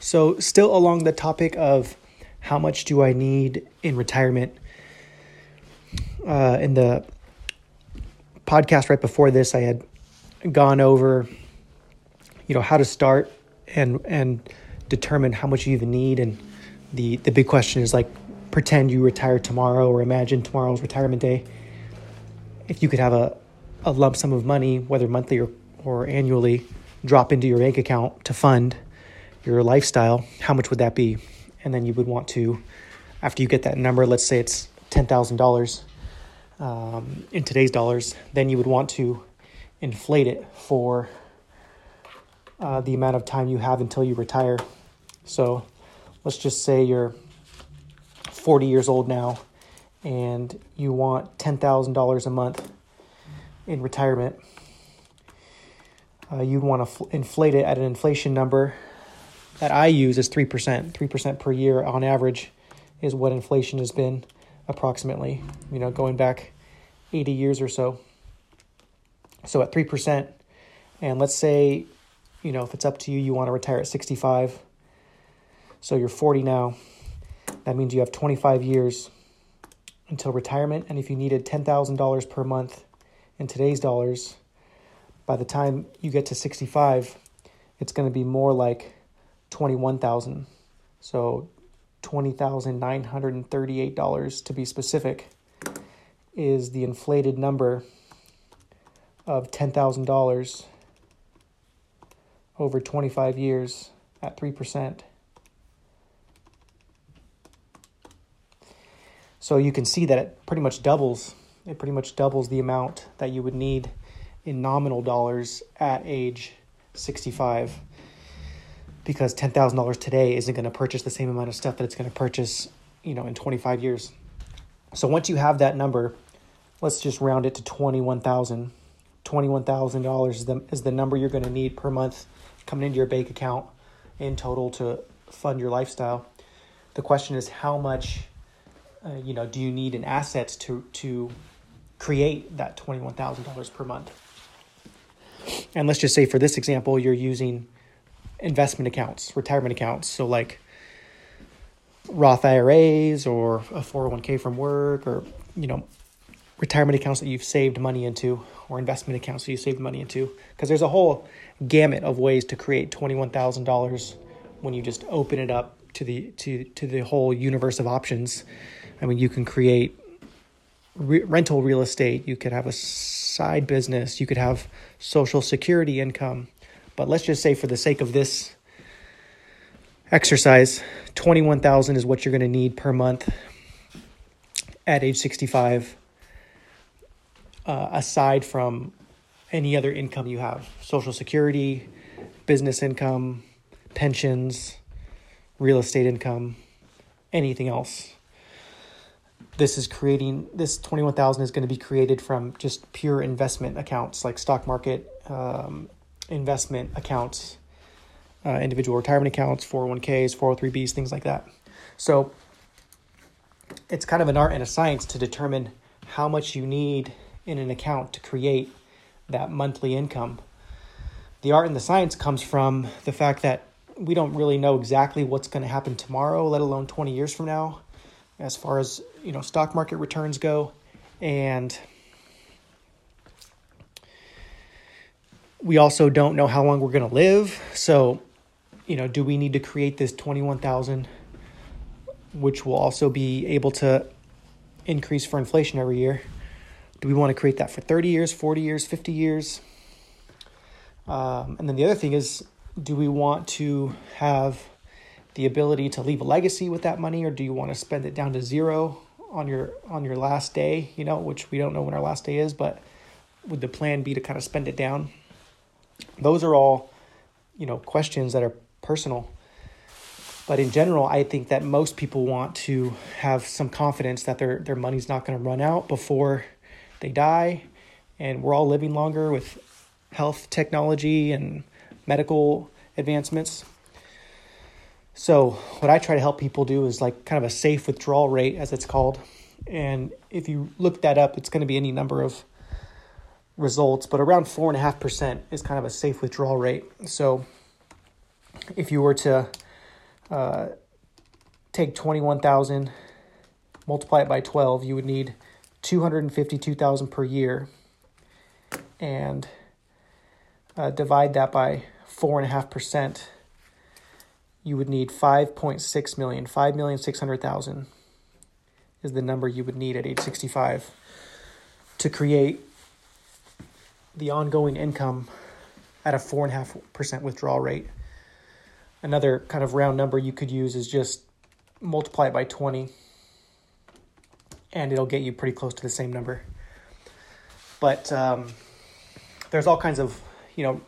So, still along the topic of how much do I need in retirement, uh, in the podcast right before this, I had gone over, you know, how to start and and determine how much you even need. And the the big question is like, pretend you retire tomorrow, or imagine tomorrow's retirement day. If you could have a a lump sum of money, whether monthly or, or annually, drop into your bank account to fund your lifestyle, how much would that be? And then you would want to, after you get that number, let's say it's ten thousand um, dollars in today's dollars, then you would want to inflate it for uh, the amount of time you have until you retire. So let's just say you're 40 years old now and you want $10,000 a month in retirement. Uh, you'd want to fl- inflate it at an inflation number that I use is 3%. 3% per year on average is what inflation has been approximately, you know, going back 80 years or so. So at 3%, and let's say, you know, if it's up to you, you want to retire at 65. So you're 40 now. That means you have 25 years until retirement. And if you needed $10,000 per month in today's dollars, by the time you get to 65, it's going to be more like 21,000. So $20,938 to be specific is the inflated number of $10,000 over 25 years at 3%. So you can see that it pretty much doubles. It pretty much doubles the amount that you would need in nominal dollars at age 65 because $10,000 today isn't going to purchase the same amount of stuff that it's going to purchase, you know, in 25 years. So once you have that number, let's just round it to 21,000. $21,000 is the is the number you're going to need per month coming into your bank account in total to fund your lifestyle. The question is how much uh, you know do you need in assets to to create that $21,000 per month? And let's just say for this example you're using investment accounts, retirement accounts. So like Roth IRAs or a 401k from work or you know retirement accounts that you've saved money into or investment accounts that you saved money into because there's a whole gamut of ways to create $21,000 when you just open it up to the to to the whole universe of options. I mean, you can create re- rental real estate, you could have a side business, you could have social security income. But let's just say for the sake of this exercise, 21,000 is what you're going to need per month at age 65 uh, aside from any other income you have social security, business income, pensions, real estate income, anything else. This is creating this 21,000 is going to be created from just pure investment accounts like stock market um, investment accounts, uh, individual retirement accounts, 401ks, 403bs, things like that. So it's kind of an art and a science to determine how much you need in an account to create that monthly income. The art and the science comes from the fact that we don't really know exactly what's going to happen tomorrow, let alone 20 years from now, as far as, you know, stock market returns go. And we also don't know how long we're going to live. So, you know, do we need to create this 21,000 which will also be able to increase for inflation every year? Do we want to create that for 30 years, 40 years, 50 years? Um, and then the other thing is, do we want to have the ability to leave a legacy with that money, or do you want to spend it down to zero on your on your last day? You know, which we don't know when our last day is, but would the plan be to kind of spend it down? Those are all, you know, questions that are personal. But in general, I think that most people want to have some confidence that their their money's not going to run out before they die, and we're all living longer with health technology and medical advancements. So, what I try to help people do is like kind of a safe withdrawal rate, as it's called. And if you look that up, it's going to be any number of results, but around 4.5% is kind of a safe withdrawal rate. So, if you were to uh, take 21,000, multiply it by 12, you would need 252,000 per year. And uh, divide that by 4.5%, you would need 5.6 million, 5,600,000 is the number you would need at age 65 to create the ongoing income at a 4.5% withdrawal rate. Another kind of round number you could use is just multiply it by 20 and it'll get you pretty close to the same number. But um, there's all kinds of, you know,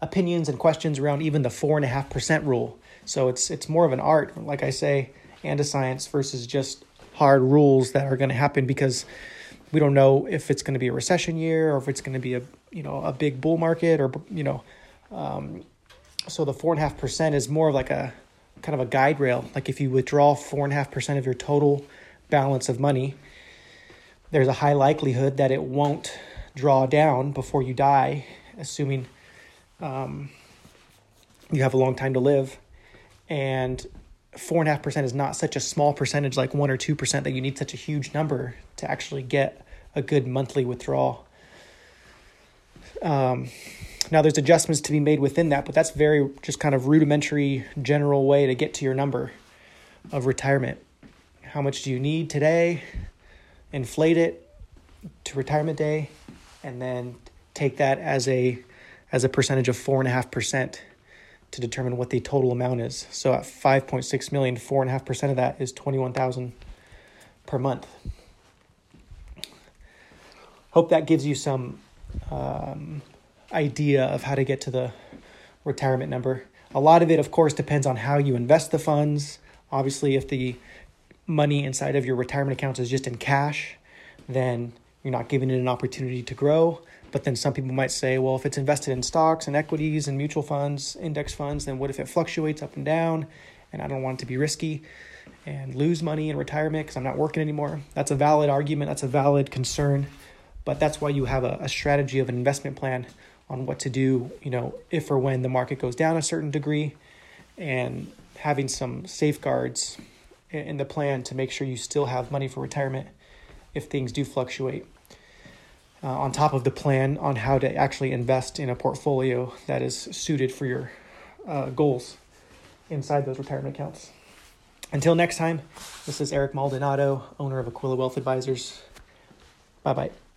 opinions and questions around even the four and a half percent rule. So it's it's more of an art, like I say, and a science versus just hard rules that are going to happen because we don't know if it's going to be a recession year or if it's going to be a you know a big bull market or you know um, so the four and a half percent is more of like a kind of a guide rail. Like if you withdraw four and a half percent of your total balance of money there's a high likelihood that it won't draw down before you die assuming um, you have a long time to live. And four and a half percent is not such a small percentage like one or two percent that you need such a huge number to actually get a good monthly withdrawal. Um, now there's adjustments to be made within that, but that's very just kind of rudimentary general way to get to your number of retirement. How much do you need today? Inflate it to retirement day, and then take that as a as a percentage of four and a half percent to determine what the total amount is. So at 5.6 million, 4.5% of that is 21,000 per month. Hope that gives you some um, idea of how to get to the retirement number. A lot of it, of course, depends on how you invest the funds. Obviously, if the money inside of your retirement accounts is just in cash, then you're not giving it an opportunity to grow. But then some people might say, well, if it's invested in stocks and equities and mutual funds, index funds, then what if it fluctuates up and down and I don't want it to be risky and lose money in retirement because I'm not working anymore? That's a valid argument, that's a valid concern. But that's why you have a, a strategy of an investment plan on what to do, you know, if or when the market goes down a certain degree and having some safeguards in the plan to make sure you still have money for retirement if things do fluctuate uh, on top of the plan on how to actually invest in a portfolio that is suited for your uh, goals inside those retirement accounts. Until next time, this is Eric Maldonado, owner of Aquila Wealth Advisors. Bye bye.